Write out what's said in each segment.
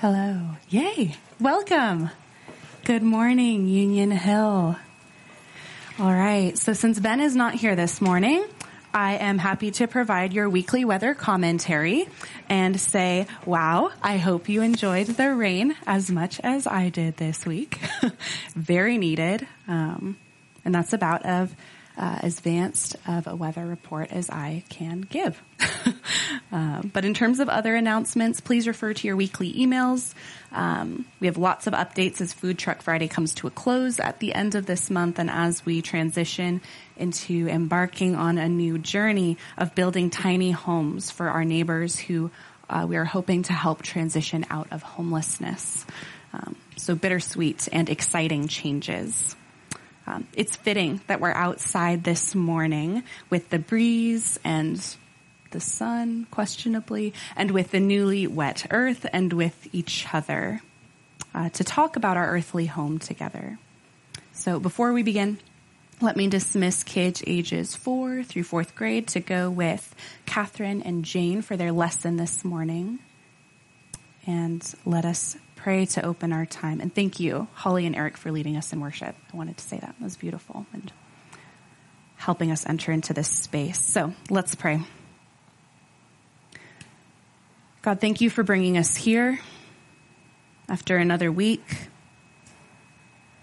Hello. Yay. Welcome. Good morning, Union Hill. All right. So since Ben is not here this morning, I am happy to provide your weekly weather commentary and say, wow, I hope you enjoyed the rain as much as I did this week. Very needed. Um, and that's about of uh, advanced of a weather report as I can give. um, but in terms of other announcements, please refer to your weekly emails. Um, we have lots of updates as Food Truck Friday comes to a close at the end of this month and as we transition into embarking on a new journey of building tiny homes for our neighbors who uh, we are hoping to help transition out of homelessness. Um, so bittersweet and exciting changes. Um, it's fitting that we're outside this morning with the breeze and the sun, questionably, and with the newly wet earth and with each other uh, to talk about our earthly home together. So before we begin, let me dismiss kids ages four through fourth grade to go with Catherine and Jane for their lesson this morning. And let us pray to open our time. And thank you, Holly and Eric, for leading us in worship. I wanted to say that. It was beautiful and helping us enter into this space. So let's pray. God, thank you for bringing us here after another week,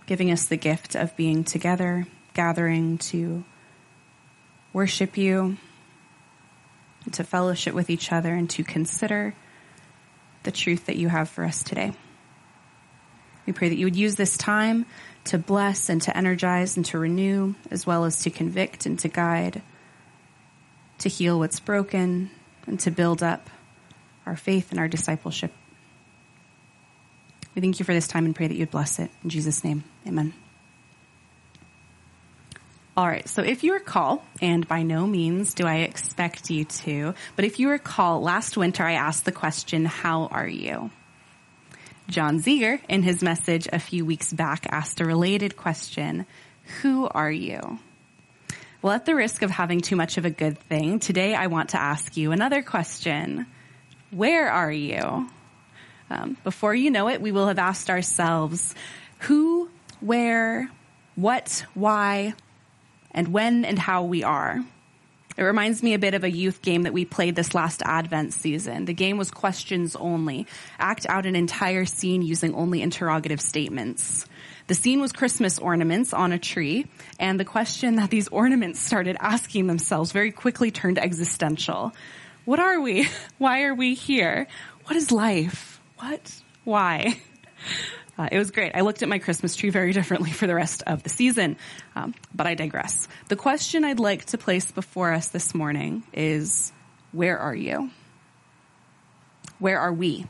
giving us the gift of being together, gathering to worship you, to fellowship with each other, and to consider the truth that you have for us today. We pray that you would use this time to bless and to energize and to renew, as well as to convict and to guide, to heal what's broken, and to build up our faith and our discipleship. We thank you for this time and pray that you'd bless it. In Jesus' name, amen. All right, so if you recall, and by no means do I expect you to, but if you recall, last winter I asked the question, How are you? John Ziegler, in his message a few weeks back, asked a related question Who are you? Well, at the risk of having too much of a good thing, today I want to ask you another question Where are you? Um, before you know it, we will have asked ourselves who, where, what, why, and when and how we are. It reminds me a bit of a youth game that we played this last Advent season. The game was questions only. Act out an entire scene using only interrogative statements. The scene was Christmas ornaments on a tree, and the question that these ornaments started asking themselves very quickly turned existential. What are we? Why are we here? What is life? What? Why? Uh, it was great. I looked at my Christmas tree very differently for the rest of the season, um, but I digress. The question I'd like to place before us this morning is, where are you? Where are we?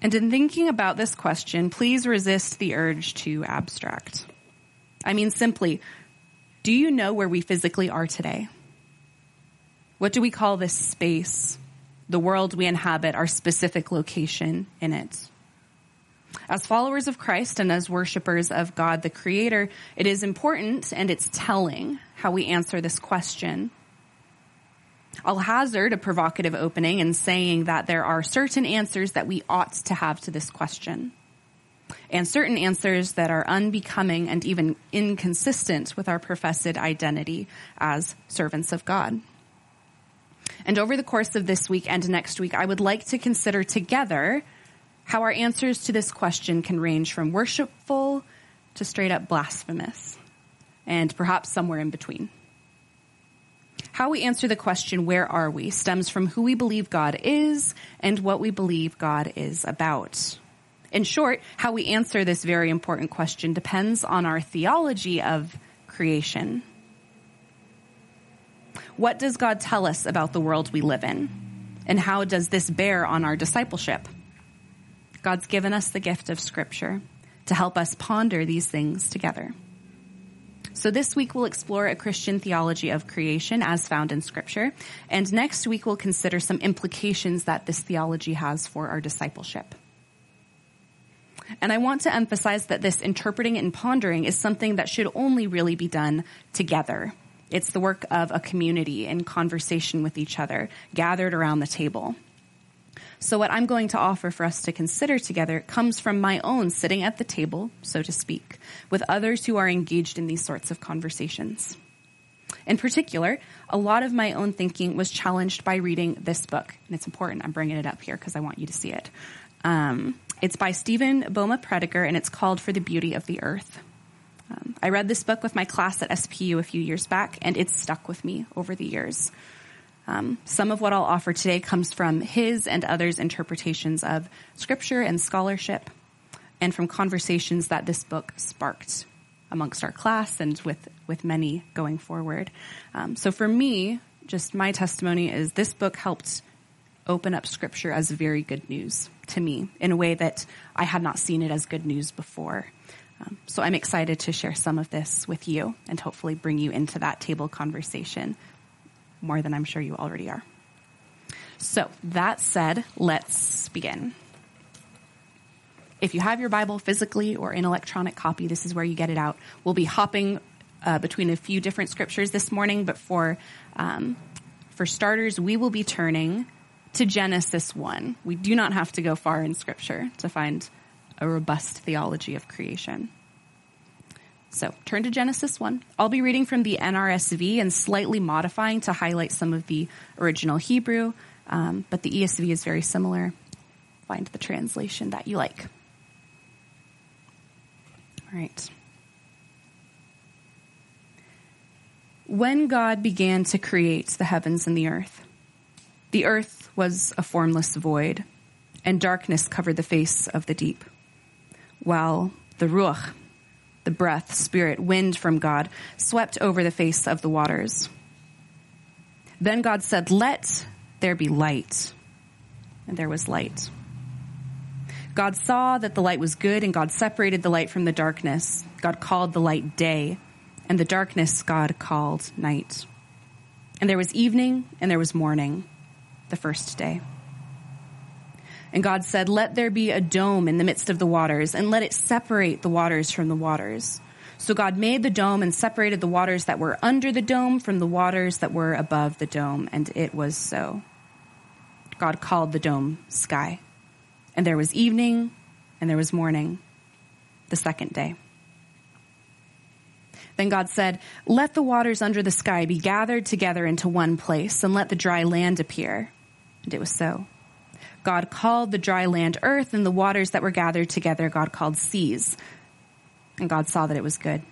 And in thinking about this question, please resist the urge to abstract. I mean, simply, do you know where we physically are today? What do we call this space? The world we inhabit, our specific location in it. As followers of Christ and as worshipers of God the Creator, it is important and it's telling how we answer this question. I'll hazard a provocative opening in saying that there are certain answers that we ought to have to this question, and certain answers that are unbecoming and even inconsistent with our professed identity as servants of God. And over the course of this week and next week, I would like to consider together how our answers to this question can range from worshipful to straight up blasphemous, and perhaps somewhere in between. How we answer the question, where are we, stems from who we believe God is and what we believe God is about. In short, how we answer this very important question depends on our theology of creation. What does God tell us about the world we live in? And how does this bear on our discipleship? God's given us the gift of scripture to help us ponder these things together. So this week we'll explore a Christian theology of creation as found in scripture. And next week we'll consider some implications that this theology has for our discipleship. And I want to emphasize that this interpreting and pondering is something that should only really be done together It's the work of a community in conversation with each other, gathered around the table. So what I'm going to offer for us to consider together comes from my own sitting at the table, so to speak, with others who are engaged in these sorts of conversations. In particular, a lot of my own thinking was challenged by reading this book, and it's important. I'm bringing it up here because I want you to see it. Um, it's by Steven Bouma Prediger, and it's called For the Beauty of the Earth. Um, I read this book with my class at SPU a few years back, and it's stuck with me over the years. Um, some of what I'll offer today comes from his and others' interpretations of scripture and scholarship, and from conversations that this book sparked amongst our class and with, with many going forward. Um, so for me, just my testimony is this book helped open up scripture as very good news to me in a way that I had not seen it as good news before. Um, so I'm excited to share some of this with you and hopefully bring you into that table conversation more than I'm sure you already are. So that said, let's begin. If you have your Bible physically or in electronic copy, this is where you get it out. We'll be hopping uh, between a few different scriptures this morning, but for um, for starters, we will be turning to Genesis one. We do not have to go far in Scripture to find a robust theology of creation. So turn to Genesis 1. I'll be reading from the NRSV and slightly modifying to highlight some of the original Hebrew, um, but the ESV is very similar. Find the translation that you like. All right. When God began to create the heavens and the earth, the earth was a formless void, and darkness covered the face of the deep, while the Ruach, the breath, spirit, wind from God, swept over the face of the waters. Then God said, Let there be light. And there was light. God saw that the light was good, and God separated the light from the darkness. God called the light day, and the darkness God called night. And there was evening, and there was morning, the first day. And God said, Let there be a dome in the midst of the waters, and let it separate the waters from the waters. So God made the dome and separated the waters that were under the dome from the waters that were above the dome, and it was so. God called the dome sky. And there was evening and there was morning, the second day. Then God said, Let the waters under the sky be gathered together into one place, and let the dry land appear. And it was so. God called the dry land earth, and the waters that were gathered together God called seas. And God saw that it was good.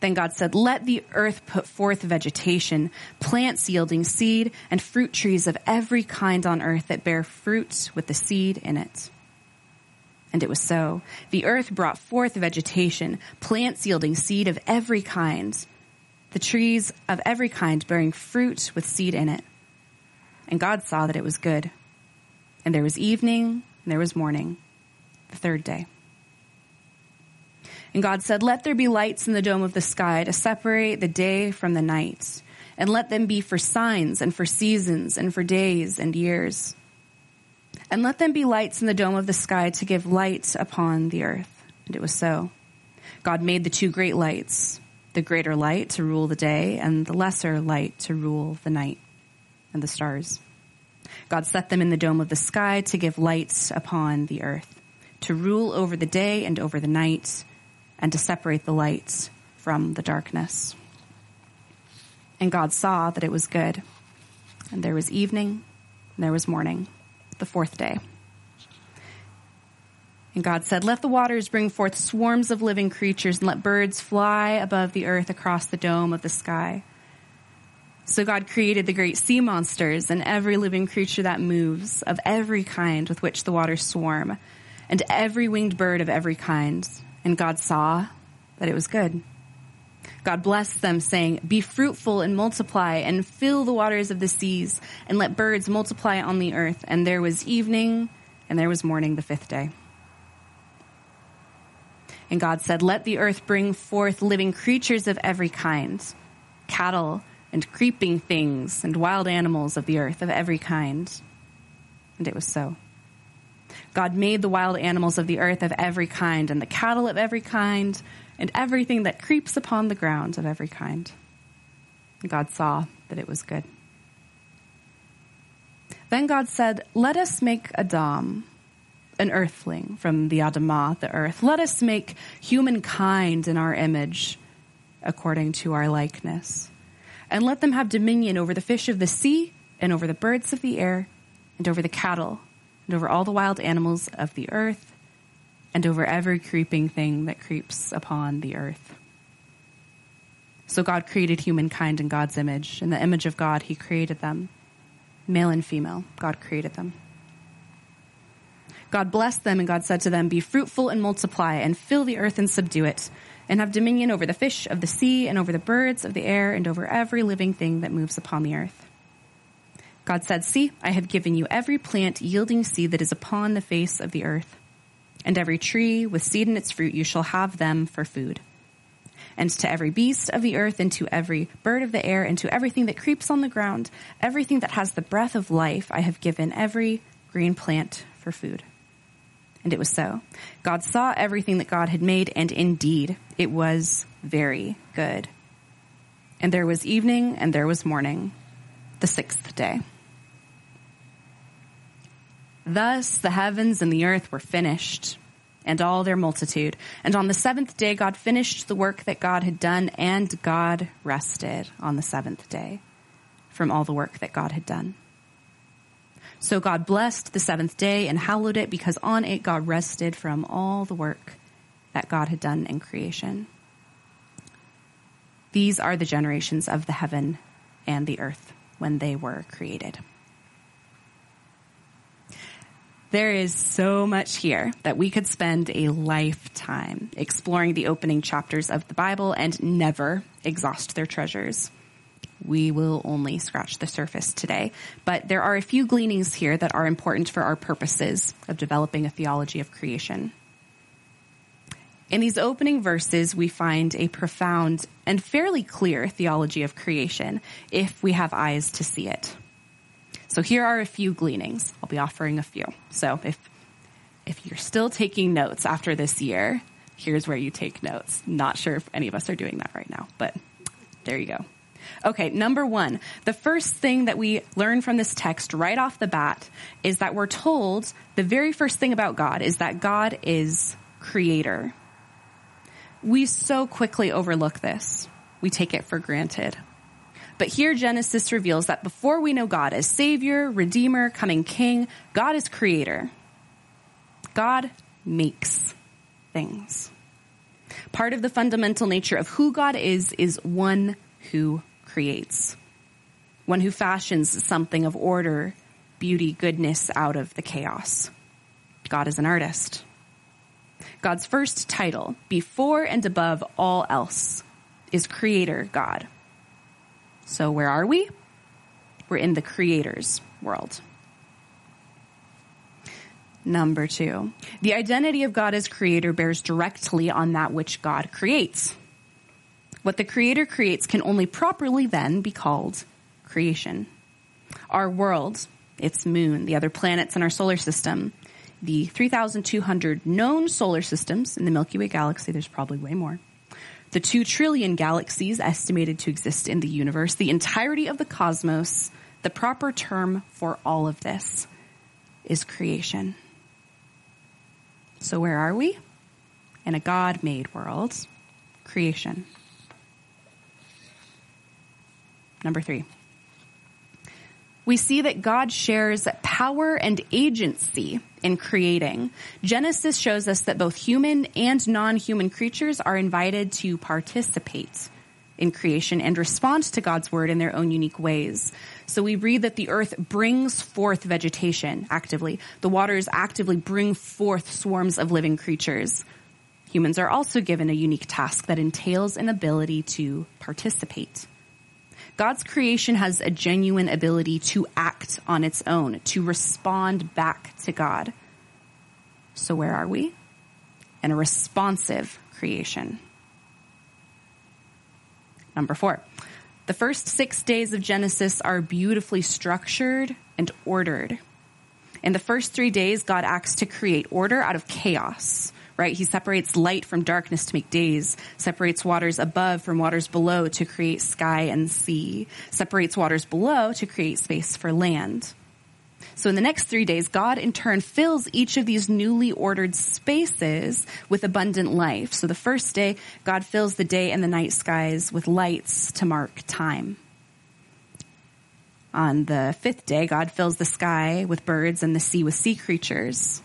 Then God said, Let the earth put forth vegetation, plants yielding seed, and fruit trees of every kind on earth that bear fruit with the seed in it. And it was so. The earth brought forth vegetation, plants yielding seed of every kind, the trees of every kind bearing fruit with seed in it. And God saw that it was good. And there was evening, and there was morning, the third day. And God said, Let there be lights in the dome of the sky to separate the day from the night, and let them be for signs and for seasons and for days and years. And let them be lights in the dome of the sky to give light upon the earth. And it was so. God made the two great lights, the greater light to rule the day, and the lesser light to rule the night and the stars. God set them in the dome of the sky to give lights upon the earth, to rule over the day and over the night and to separate the lights from the darkness. And God saw that it was good. And there was evening, and there was morning, the fourth day. And God said, Let the waters bring forth swarms of living creatures, and let birds fly above the earth across the dome of the sky. So God created the great sea monsters and every living creature that moves, of every kind with which the waters swarm, and every winged bird of every kind. And God saw that it was good. God blessed them, saying, Be fruitful and multiply, and fill the waters of the seas, and let birds multiply on the earth. And there was evening, and there was morning the fifth day. And God said, Let the earth bring forth living creatures of every kind, cattle, and creeping things, and wild animals of the earth of every kind. And it was so. God made the wild animals of the earth of every kind, and the cattle of every kind, and everything that creeps upon the ground of every kind. And God saw that it was good. Then God said, Let us make Adam, an earthling from the Adamah, the earth. Let us make humankind in our image, according to our likeness. And let them have dominion over the fish of the sea, and over the birds of the air, and over the cattle, and over all the wild animals of the earth, and over every creeping thing that creeps upon the earth. So God created humankind in God's image. In the image of God, He created them. Male and female, God created them. God blessed them, and God said to them, Be fruitful and multiply, and fill the earth and subdue it, and have dominion over the fish of the sea, and over the birds of the air, and over every living thing that moves upon the earth. God said, See, I have given you every plant yielding seed that is upon the face of the earth, and every tree with seed in its fruit, you shall have them for food and to every beast of the earth, and to every bird of the air, and to everything that creeps on the ground, everything that has the breath of life, I have given every green plant for food. And it was so. God saw everything that God had made, and indeed it was very good. And there was evening, and there was morning, the sixth day. Thus the heavens and the earth were finished and all their multitude. And on the seventh day, God finished the work that God had done, and God rested on the seventh day from all the work that God had done. So God blessed the seventh day and hallowed it because on it God rested from all the work that God had done in creation. These are the generations of the heaven and the earth when they were created. There is so much here that we could spend a lifetime exploring the opening chapters of the Bible and never exhaust their treasures. We will only scratch the surface today, but there are a few gleanings here that are important for our purposes of developing a theology of creation. In these opening verses, we find a profound and fairly clear theology of creation if we have eyes to see it. So here are a few gleanings. I'll be offering a few. So if if you're still taking notes after this year, here's where you take notes. Not sure if any of us are doing that right now, but there you go. Okay, number one, the first thing that we learn from this text right off the bat is that we're told the very first thing about God is that God is creator. We so quickly overlook this. We take it for granted. But here Genesis reveals that before we know God as Savior, Redeemer, coming King, God is Creator. God makes things. Part of the fundamental nature of who God is, is one who creates. One who fashions something of order, beauty, goodness out of the chaos. God is an artist. God's first title, before and above all else, is Creator God. So where are we? We're in the creator's world. Number two, the identity of God as creator bears directly on that which God creates. What the creator creates can only properly then be called creation. Our world, its moon, the other planets in our solar system, the 3,200 known solar systems in the Milky Way galaxy, there's probably way more, the two trillion galaxies estimated to exist in the universe, the entirety of the cosmos, the proper term for all of this is creation. So where are we? In a God made world, creation. Number three we see that God shares power and agency in creating. Genesis shows us that both human and non-human creatures are invited to participate in creation and respond to God's word in their own unique ways. So we read that the earth brings forth vegetation actively. The waters actively bring forth swarms of living creatures. Humans are also given a unique task that entails an ability to participate. God's creation has a genuine ability to act on its own, to respond back to God. So where are we? In a responsive creation. Number four. The first six days of Genesis are beautifully structured and ordered. In the first three days, God acts to create order out of chaos right? He separates light from darkness to make days, separates waters above from waters below to create sky and sea, separates waters below to create space for land. So in the next three days, God in turn fills each of these newly ordered spaces with abundant life. So the first day, God fills the day and the night skies with lights to mark time. On the fifth day, God fills the sky with birds and the sea with sea creatures.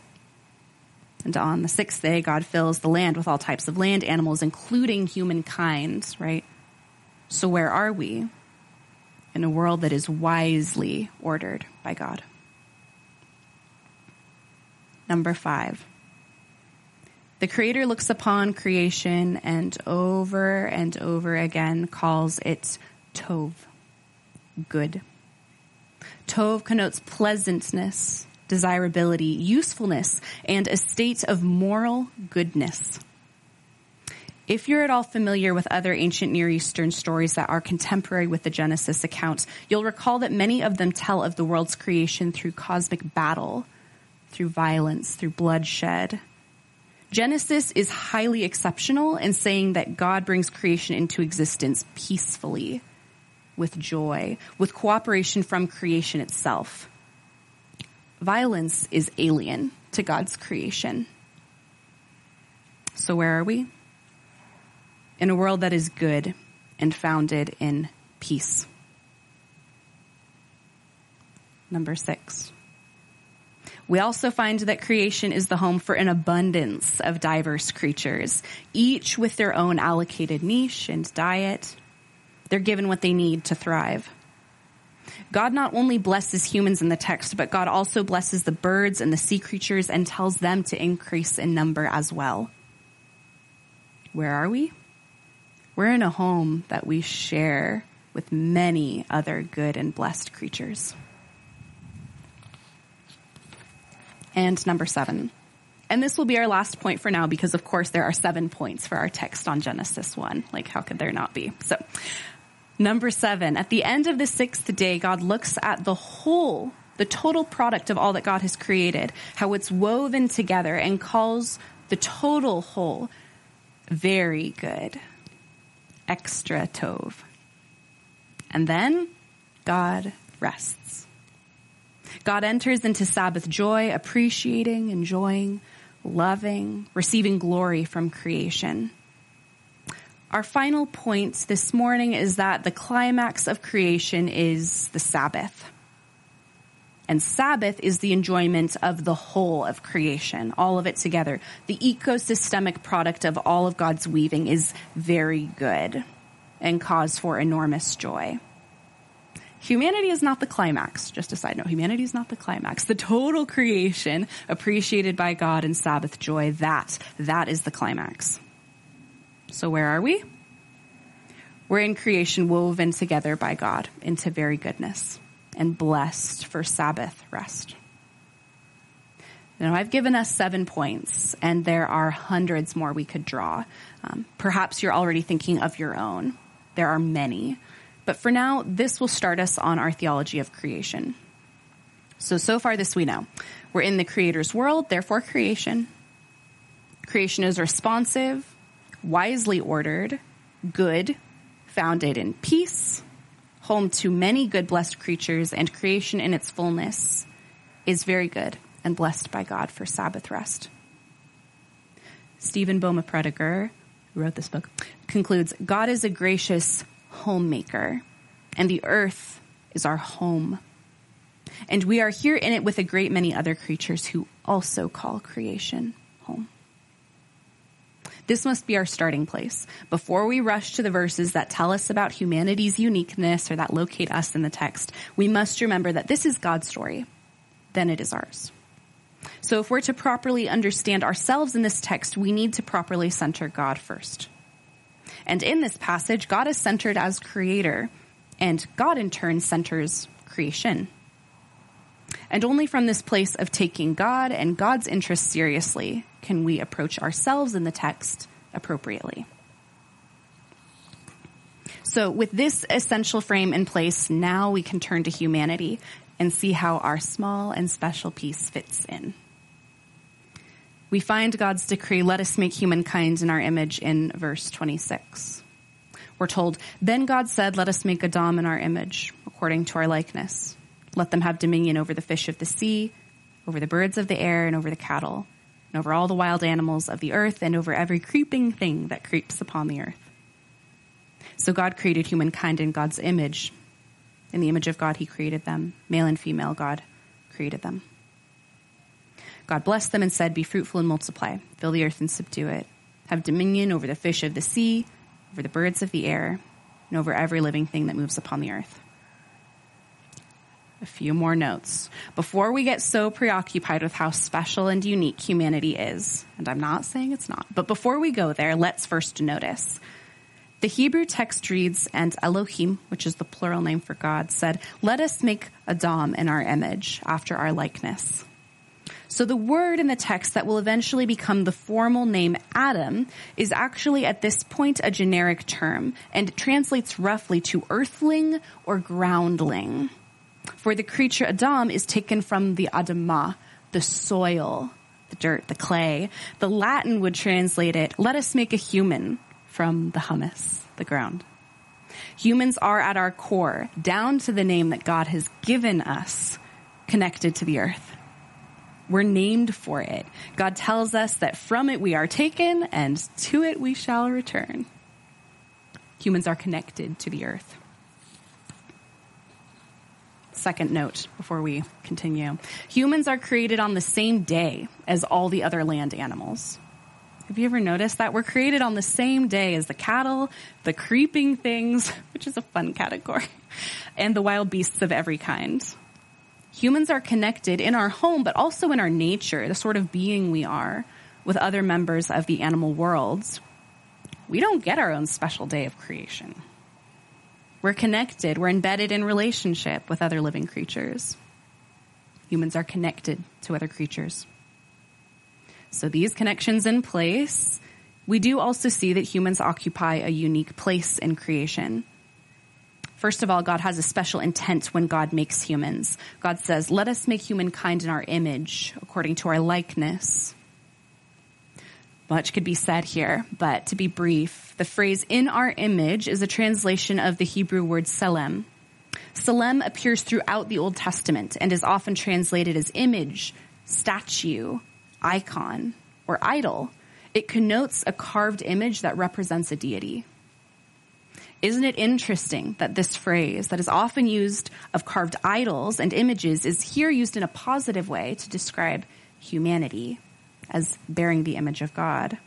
And on the sixth day, God fills the land with all types of land animals, including humankind, right? So where are we? In a world that is wisely ordered by God. Number five. The Creator looks upon creation and over and over again calls it Tov, good. Tov connotes pleasantness, desirability, usefulness, and a state of moral goodness. If you're at all familiar with other ancient Near Eastern stories that are contemporary with the Genesis account, you'll recall that many of them tell of the world's creation through cosmic battle through violence, through bloodshed. Genesis is highly exceptional in saying that God brings creation into existence peacefully, with joy, with cooperation from creation itself. Violence is alien to God's creation. So where are we? In a world that is good and founded in peace. Number six. We also find that creation is the home for an abundance of diverse creatures, each with their own allocated niche and diet. They're given what they need to thrive. God not only blesses humans in the text, but God also blesses the birds and the sea creatures and tells them to increase in number as well. Where are we? We're in a home that we share with many other good and blessed creatures. and number seven. And this will be our last point for now because of course there are seven points for our text on Genesis 1. Like how could there not be? So number seven, at the end of the sixth day, God looks at the whole, the total product of all that God has created, how it's woven together and calls the total whole very good. Extra tov. And then God rests. God enters into Sabbath joy, appreciating, enjoying, loving, receiving glory from creation. Our final point this morning is that the climax of creation is the Sabbath. And Sabbath is the enjoyment of the whole of creation, all of it together. The ecosystemic product of all of God's weaving is very good and cause for enormous joy. Humanity is not the climax. Just a side note, humanity is not the climax. The total creation appreciated by God in Sabbath joy, that, that is the climax. So where are we? We're in creation woven together by God into very goodness and blessed for Sabbath rest. Now, I've given us seven points, and there are hundreds more we could draw. Um, perhaps you're already thinking of your own. There are many. But for now, this will start us on our theology of creation. So, so far this we know. We're in the creator's world, therefore creation. Creation is responsive, wisely ordered, good, founded in peace, home to many good blessed creatures, and creation in its fullness is very good and blessed by God for Sabbath rest. Steven Bouma-Prediger, who wrote this book, concludes God is a gracious homemaker, and the earth is our home. And we are here in it with a great many other creatures who also call creation. This must be our starting place. Before we rush to the verses that tell us about humanity's uniqueness or that locate us in the text, we must remember that this is God's story. Then it is ours. So if we're to properly understand ourselves in this text, we need to properly center God first. And in this passage, God is centered as creator, and God in turn centers creation. And only from this place of taking God and God's interests seriously can we approach ourselves in the text appropriately. So with this essential frame in place, now we can turn to humanity and see how our small and special piece fits in. we find God's decree, let us make humankind in our image in verse 26. We're told, then God said, let us make Adam in our image, according to our likeness. Let them have dominion over the fish of the sea, over the birds of the air, and over the cattle, and over all the wild animals of the earth, and over every creeping thing that creeps upon the earth. So God created humankind in God's image. In the image of God, he created them. Male and female, God created them. God blessed them and said, Be fruitful and multiply, fill the earth and subdue it. Have dominion over the fish of the sea, over the birds of the air, and over every living thing that moves upon the earth. A few more notes. Before we get so preoccupied with how special and unique humanity is, and I'm not saying it's not, but before we go there, let's first notice. The Hebrew text reads, and Elohim, which is the plural name for God, said, Let us make Adam in our image, after our likeness. So the word in the text that will eventually become the formal name Adam is actually at this point a generic term, and translates roughly to earthling or groundling. For the creature Adam is taken from the Adamah, the soil, the dirt, the clay. The Latin would translate it, let us make a human from the humus, the ground. Humans are at our core, down to the name that God has given us, connected to the earth. We're named for it. God tells us that from it we are taken and to it we shall return. Humans are connected to the earth. Second note before we continue. Humans are created on the same day as all the other land animals. Have you ever noticed that? We're created on the same day as the cattle, the creeping things, which is a fun category, and the wild beasts of every kind humans are connected in our home, but also in our nature, the sort of being we are with other members of the animal worlds. We don't get our own special day of creation. We're connected, we're embedded in relationship with other living creatures. Humans are connected to other creatures. So these connections in place, we do also see that humans occupy a unique place in creation. First of all, God has a special intent when God makes humans. God says, let us make humankind in our image, according to our likeness. Much could be said here, but to be brief, the phrase in our image is a translation of the Hebrew word selem. Selem appears throughout the Old Testament and is often translated as image, statue, icon, or idol. It connotes a carved image that represents a deity. Isn't it interesting that this phrase that is often used of carved idols and images is here used in a positive way to describe humanity as bearing the image of God?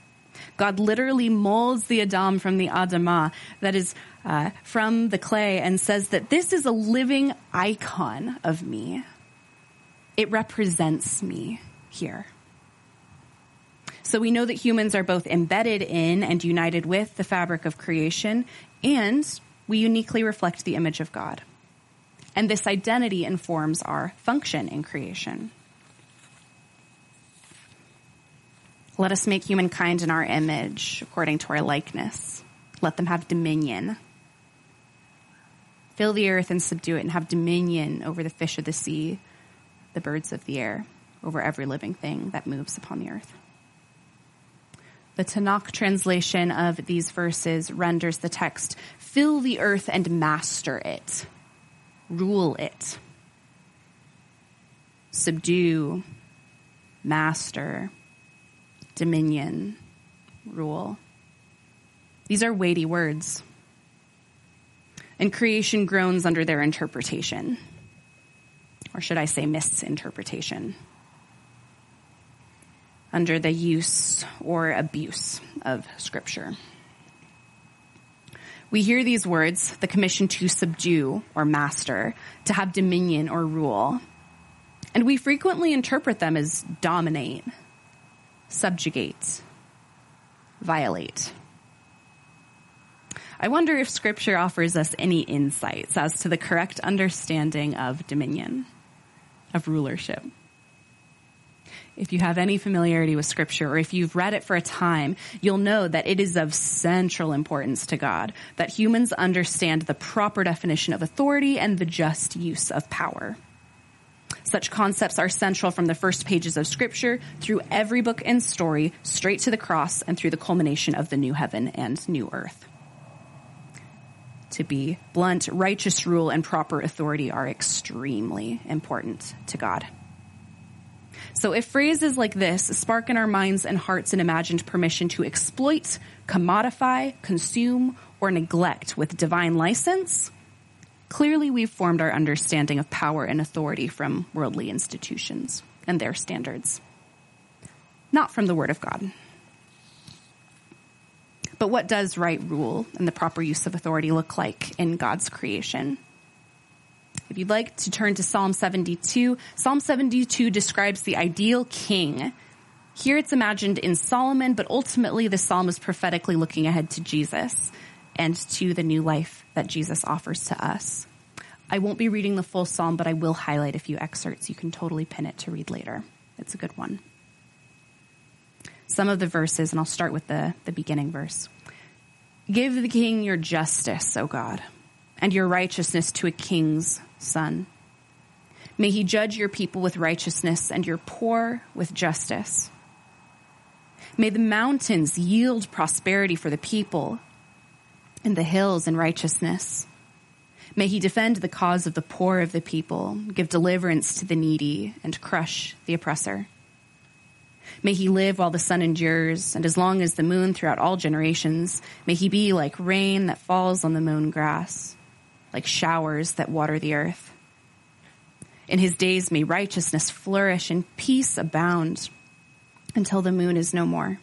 God literally molds the Adam from the Adamah, that is, uh, from the clay, and says that this is a living icon of me. It represents me here. So we know that humans are both embedded in and united with the fabric of creation, and we uniquely reflect the image of God. And this identity informs our function in creation. Let us make humankind in our image, according to our likeness. Let them have dominion. Fill the earth and subdue it, and have dominion over the fish of the sea, the birds of the air, over every living thing that moves upon the earth. The Tanakh translation of these verses renders the text fill the earth and master it, rule it, subdue, master, dominion, rule. These are weighty words. And creation groans under their interpretation. Or should I say misinterpretation? under the use or abuse of Scripture. We hear these words, the commission to subdue or master, to have dominion or rule, and we frequently interpret them as dominate, subjugate, violate. I wonder if Scripture offers us any insights as to the correct understanding of dominion, of rulership if you have any familiarity with scripture or if you've read it for a time, you'll know that it is of central importance to God that humans understand the proper definition of authority and the just use of power. Such concepts are central from the first pages of Scripture through every book and story, straight to the cross and through the culmination of the new heaven and new earth. To be blunt, righteous rule and proper authority are extremely important to God. So if phrases like this spark in our minds and hearts an imagined permission to exploit, commodify, consume, or neglect with divine license, clearly we've formed our understanding of power and authority from worldly institutions and their standards, not from the Word of God. But what does right rule and the proper use of authority look like in God's creation? If you'd like to turn to Psalm 72, Psalm 72 describes the ideal king. Here it's imagined in Solomon, but ultimately the psalm is prophetically looking ahead to Jesus and to the new life that Jesus offers to us. I won't be reading the full psalm, but I will highlight a few excerpts. You can totally pin it to read later. It's a good one. Some of the verses, and I'll start with the, the beginning verse. Give the king your justice, O God, and your righteousness to a king's son. May he judge your people with righteousness and your poor with justice. May the mountains yield prosperity for the people and the hills in righteousness. May he defend the cause of the poor of the people, give deliverance to the needy, and crush the oppressor. May he live while the sun endures, and as long as the moon throughout all generations. May he be like rain that falls on the mown grass, like showers that water the earth. In his days may righteousness flourish and peace abound until the moon is no more.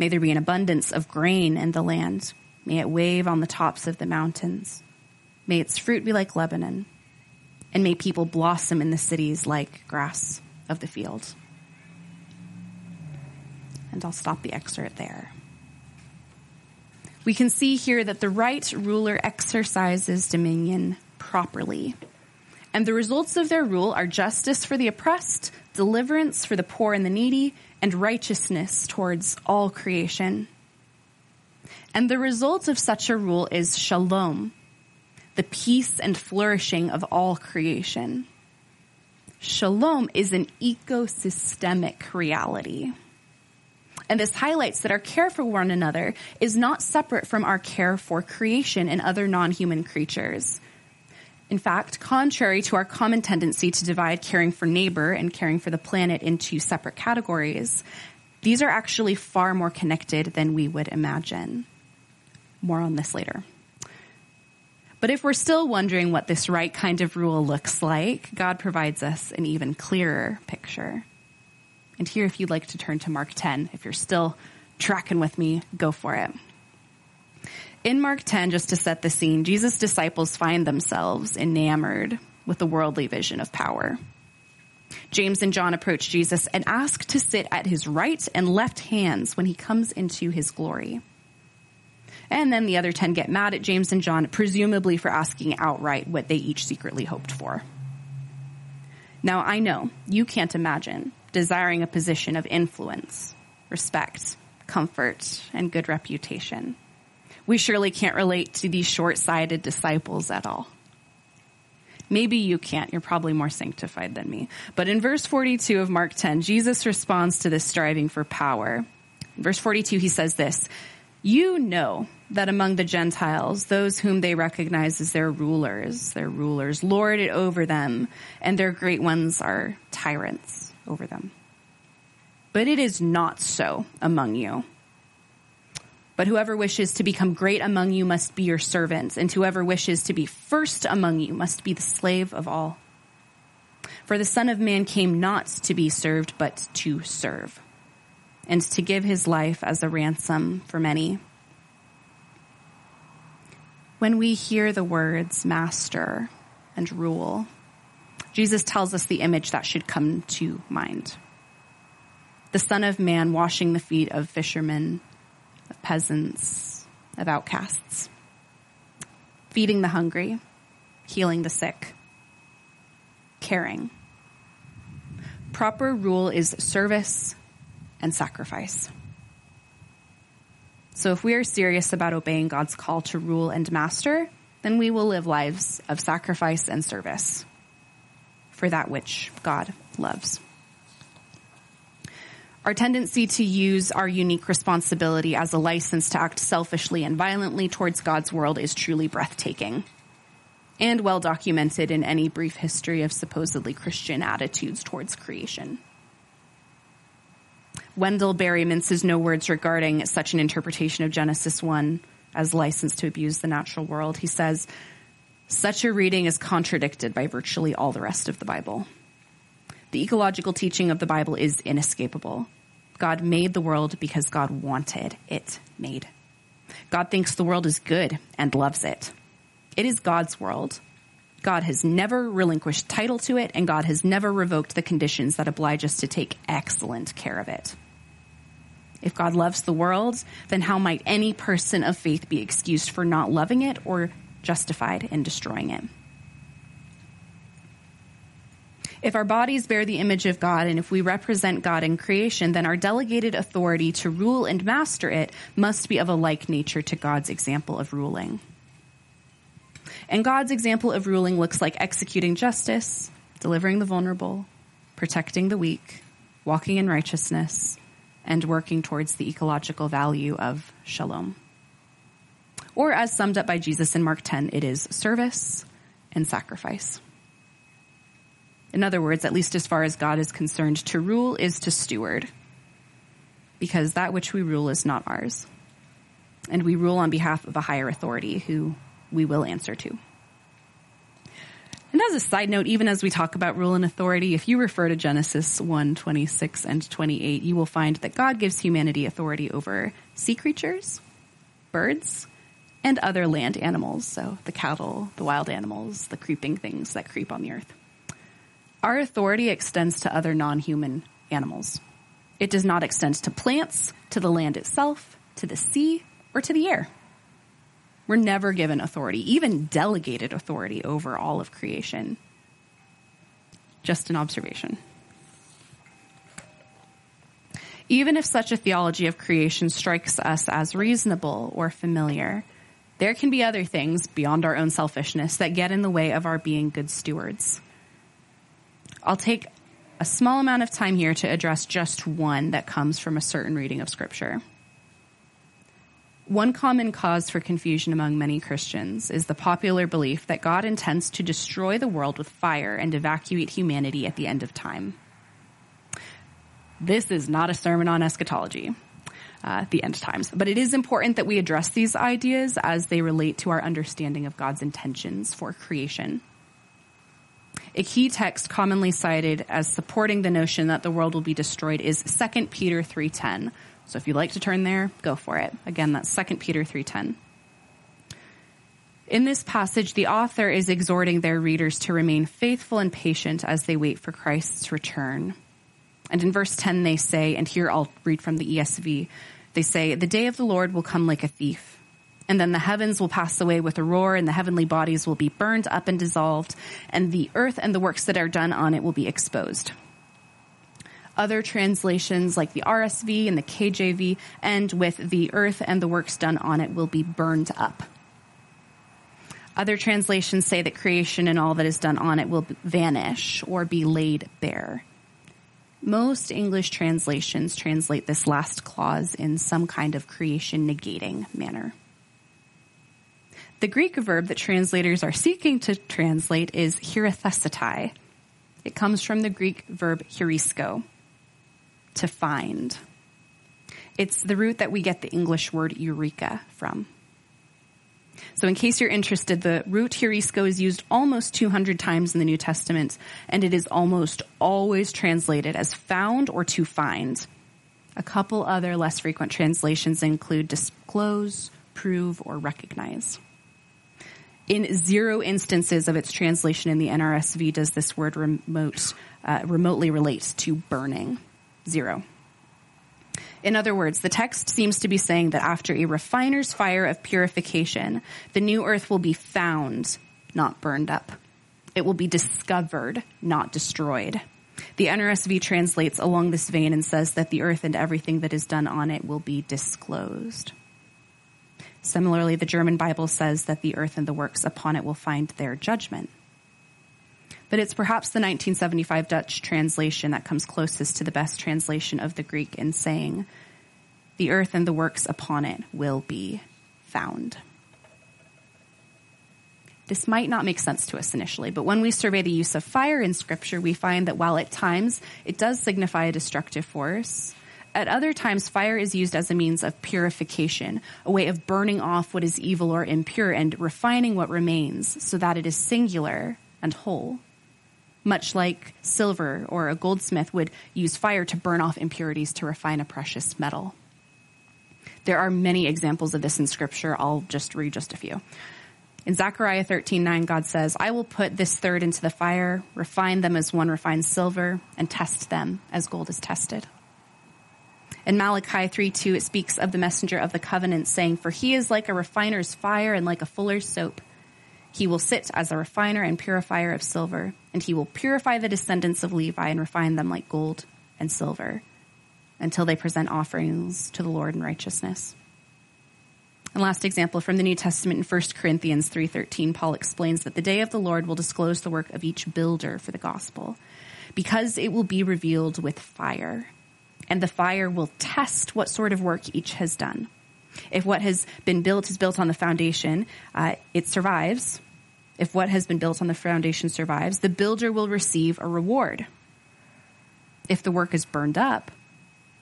May there be an abundance of grain in the land. May it wave on the tops of the mountains. May its fruit be like Lebanon. And may people blossom in the cities like grass of the field. And I'll stop the excerpt there. We can see here that the right ruler exercises dominion properly. And the results of their rule are justice for the oppressed, deliverance for the poor and the needy, and righteousness towards all creation. And the result of such a rule is shalom, the peace and flourishing of all creation. Shalom is an ecosystemic reality. And this highlights that our care for one another is not separate from our care for creation and other non-human creatures. In fact, contrary to our common tendency to divide caring for neighbor and caring for the planet into separate categories, these are actually far more connected than we would imagine. More on this later. But if we're still wondering what this right kind of rule looks like, God provides us an even clearer picture. And here, if you'd like to turn to Mark 10, if you're still tracking with me, go for it. In Mark 10, just to set the scene, Jesus' disciples find themselves enamored with the worldly vision of power. James and John approach Jesus and ask to sit at his right and left hands when he comes into his glory. And then the other 10 get mad at James and John, presumably for asking outright what they each secretly hoped for. Now I know you can't imagine desiring a position of influence, respect, comfort, and good reputation we surely can't relate to these short-sighted disciples at all. Maybe you can't. You're probably more sanctified than me. But in verse 42 of Mark 10, Jesus responds to this striving for power. In verse 42, he says this, you know that among the Gentiles, those whom they recognize as their rulers, their rulers lord it over them, and their great ones are tyrants over them. But it is not so among you. But whoever wishes to become great among you must be your servant, and whoever wishes to be first among you must be the slave of all. For the Son of Man came not to be served, but to serve, and to give his life as a ransom for many. When we hear the words master and rule, Jesus tells us the image that should come to mind. The Son of Man washing the feet of fishermen of peasants, of outcasts, feeding the hungry, healing the sick, caring. Proper rule is service and sacrifice. So if we are serious about obeying God's call to rule and master, then we will live lives of sacrifice and service for that which God loves. Our tendency to use our unique responsibility as a license to act selfishly and violently towards God's world is truly breathtaking and well documented in any brief history of supposedly Christian attitudes towards creation. Wendell Berry minces no words regarding such an interpretation of Genesis 1 as license to abuse the natural world. He says, such a reading is contradicted by virtually all the rest of the Bible. The ecological teaching of the Bible is inescapable. God made the world because God wanted it made. God thinks the world is good and loves it. It is God's world. God has never relinquished title to it, and God has never revoked the conditions that oblige us to take excellent care of it. If God loves the world, then how might any person of faith be excused for not loving it or justified in destroying it? If our bodies bear the image of God and if we represent God in creation, then our delegated authority to rule and master it must be of a like nature to God's example of ruling. And God's example of ruling looks like executing justice, delivering the vulnerable, protecting the weak, walking in righteousness, and working towards the ecological value of shalom. Or as summed up by Jesus in Mark 10, it is service and sacrifice. In other words, at least as far as God is concerned, to rule is to steward, because that which we rule is not ours. And we rule on behalf of a higher authority who we will answer to. And as a side note, even as we talk about rule and authority, if you refer to Genesis 1, 26 and 28, you will find that God gives humanity authority over sea creatures, birds, and other land animals. So the cattle, the wild animals, the creeping things that creep on the earth. Our authority extends to other non-human animals. It does not extend to plants, to the land itself, to the sea, or to the air. We're never given authority, even delegated authority over all of creation. Just an observation. Even if such a theology of creation strikes us as reasonable or familiar, there can be other things beyond our own selfishness that get in the way of our being good stewards. I'll take a small amount of time here to address just one that comes from a certain reading of Scripture. One common cause for confusion among many Christians is the popular belief that God intends to destroy the world with fire and evacuate humanity at the end of time. This is not a sermon on eschatology, uh, the end times, but it is important that we address these ideas as they relate to our understanding of God's intentions for creation. A key text commonly cited as supporting the notion that the world will be destroyed is 2 Peter 3:10. So if you'd like to turn there, go for it. Again, that's 2 Peter 3:10. In this passage, the author is exhorting their readers to remain faithful and patient as they wait for Christ's return. And in verse 10 they say, and here I'll read from the ESV, they say, "The day of the Lord will come like a thief." And then the heavens will pass away with a roar, and the heavenly bodies will be burned up and dissolved, and the earth and the works that are done on it will be exposed. Other translations, like the RSV and the KJV, end with the earth and the works done on it will be burned up. Other translations say that creation and all that is done on it will vanish or be laid bare. Most English translations translate this last clause in some kind of creation negating manner. The Greek verb that translators are seeking to translate is heurethesetai. It comes from the Greek verb heurisko, to find. It's the root that we get the English word eureka from. So in case you're interested, the root heurisko is used almost 200 times in the New Testament, and it is almost always translated as found or to find. A couple other less frequent translations include disclose, prove, or recognize. In zero instances of its translation in the NRSV does this word remote, uh, remotely relate to burning. Zero. In other words, the text seems to be saying that after a refiner's fire of purification, the new earth will be found, not burned up. It will be discovered, not destroyed. The NRSV translates along this vein and says that the earth and everything that is done on it will be disclosed. Similarly, the German Bible says that the earth and the works upon it will find their judgment. but it's perhaps the 1975 Dutch translation that comes closest to the best translation of the Greek in saying, the earth and the works upon it will be found. This might not make sense to us initially, but when we survey the use of fire in scripture, we find that while at times it does signify a destructive force, at other times fire is used as a means of purification, a way of burning off what is evil or impure and refining what remains so that it is singular and whole. Much like silver or a goldsmith would use fire to burn off impurities to refine a precious metal. There are many examples of this in scripture. I'll just read just a few. In Zechariah 13:9 God says, "I will put this third into the fire, refine them as one refines silver, and test them as gold is tested." In Malachi 3:2 it speaks of the messenger of the covenant saying, "For he is like a refiner's fire and like a fuller's soap. He will sit as a refiner and purifier of silver, and he will purify the descendants of Levi and refine them like gold and silver." until they present offerings to the Lord in righteousness. And last example from the New Testament in 1 Corinthians 3:13 Paul explains that the day of the Lord will disclose the work of each builder for the gospel because it will be revealed with fire and the fire will test what sort of work each has done. If what has been built is built on the foundation, uh, it survives. If what has been built on the foundation survives, the builder will receive a reward. If the work is burned up,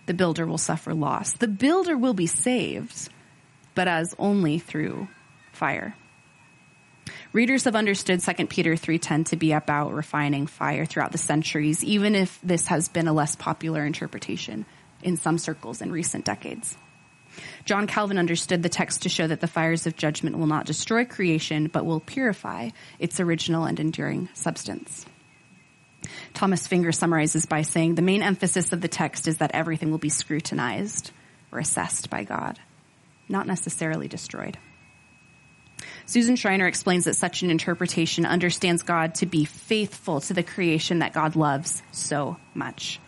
the builder will suffer loss. The builder will be saved, but as only through fire. Readers have understood 2 Peter 3:10 to be about refining fire throughout the centuries, even if this has been a less popular interpretation in some circles in recent decades. John Calvin understood the text to show that the fires of judgment will not destroy creation, but will purify its original and enduring substance. Thomas Finger summarizes by saying the main emphasis of the text is that everything will be scrutinized or assessed by God, not necessarily destroyed. Susan Schreiner explains that such an interpretation understands God to be faithful to the creation that God loves so much.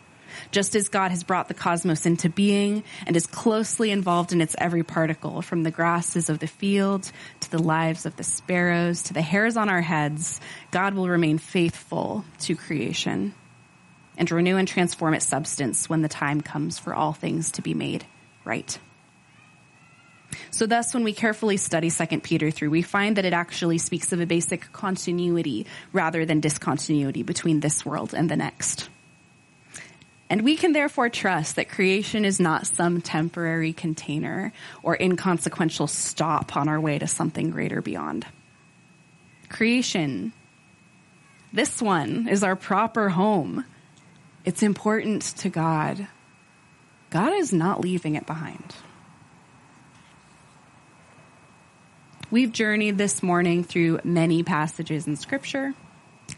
Just as God has brought the cosmos into being and is closely involved in its every particle, from the grasses of the field to the lives of the sparrows to the hairs on our heads, God will remain faithful to creation and renew and transform its substance when the time comes for all things to be made right. So thus, when we carefully study 2 Peter through, we find that it actually speaks of a basic continuity rather than discontinuity between this world and the next. And we can therefore trust that creation is not some temporary container or inconsequential stop on our way to something greater beyond. Creation, this one is our proper home. It's important to God. God is not leaving it behind. We've journeyed this morning through many passages in scripture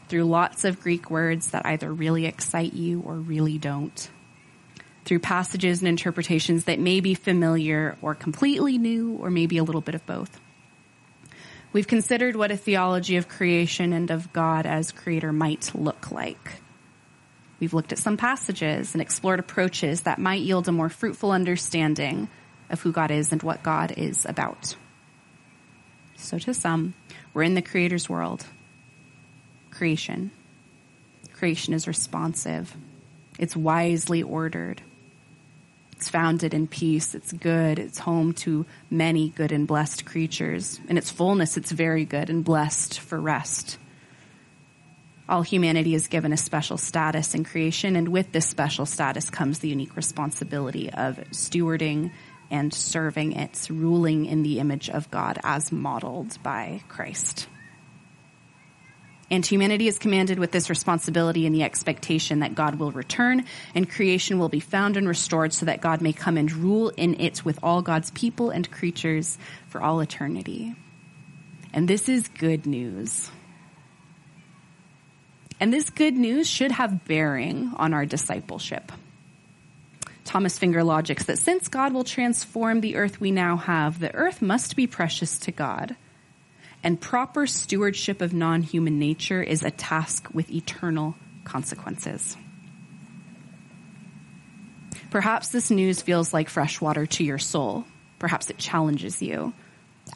through lots of Greek words that either really excite you or really don't, through passages and interpretations that may be familiar or completely new or maybe a little bit of both. We've considered what a theology of creation and of God as creator might look like. We've looked at some passages and explored approaches that might yield a more fruitful understanding of who God is and what God is about. So to sum, we're in the creator's world creation. Creation is responsive. It's wisely ordered. It's founded in peace. It's good. It's home to many good and blessed creatures. In its fullness, it's very good and blessed for rest. All humanity is given a special status in creation, and with this special status comes the unique responsibility of stewarding and serving its ruling in the image of God as modeled by Christ. And humanity is commanded with this responsibility and the expectation that God will return and creation will be found and restored so that God may come and rule in it with all God's people and creatures for all eternity. And this is good news. And this good news should have bearing on our discipleship. Thomas Finger logics that since God will transform the earth we now have, the earth must be precious to God and proper stewardship of non-human nature is a task with eternal consequences. Perhaps this news feels like fresh water to your soul. Perhaps it challenges you,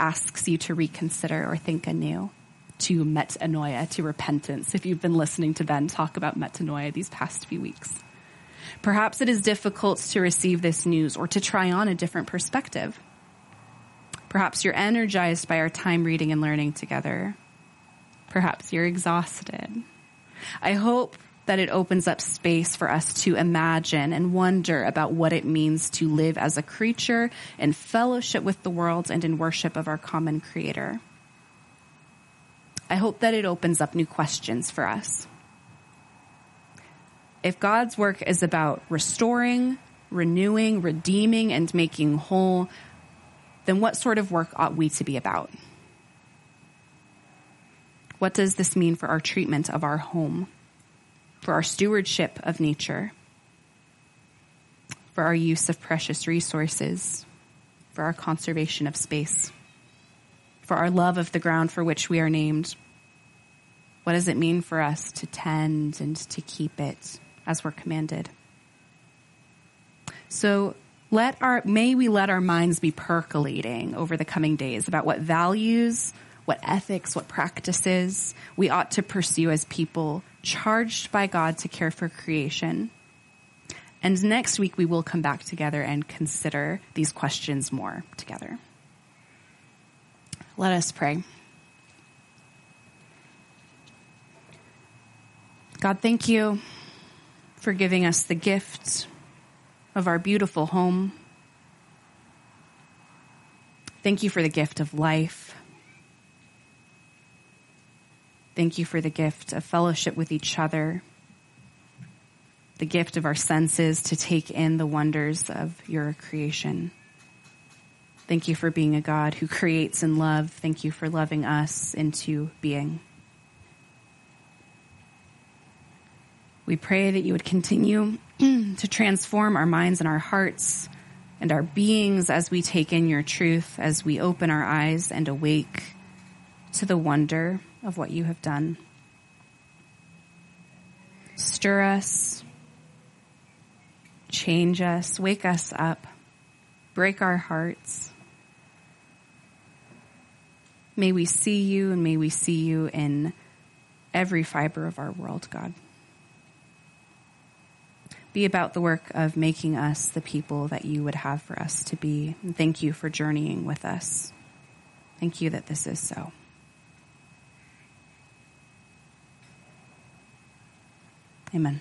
asks you to reconsider or think anew. to metanoia, to repentance, if you've been listening to Ben talk about metanoia these past few weeks. Perhaps it is difficult to receive this news or to try on a different perspective. Perhaps you're energized by our time reading and learning together. Perhaps you're exhausted. I hope that it opens up space for us to imagine and wonder about what it means to live as a creature in fellowship with the world and in worship of our common creator. I hope that it opens up new questions for us. If God's work is about restoring, renewing, redeeming, and making whole, then what sort of work ought we to be about? What does this mean for our treatment of our home, for our stewardship of nature, for our use of precious resources, for our conservation of space, for our love of the ground for which we are named? What does it mean for us to tend and to keep it as we're commanded? So let our, may we let our minds be percolating over the coming days about what values, what ethics, what practices we ought to pursue as people charged by God to care for creation. And next week we will come back together and consider these questions more together. Let us pray. God, thank you for giving us the gifts of our beautiful home. Thank you for the gift of life. Thank you for the gift of fellowship with each other, the gift of our senses to take in the wonders of your creation. Thank you for being a God who creates in love. Thank you for loving us into being. We pray that you would continue to transform our minds and our hearts and our beings as we take in your truth, as we open our eyes and awake to the wonder of what you have done. Stir us, change us, wake us up, break our hearts. May we see you and may we see you in every fiber of our world, God be about the work of making us the people that you would have for us to be. And thank you for journeying with us. Thank you that this is so. Amen.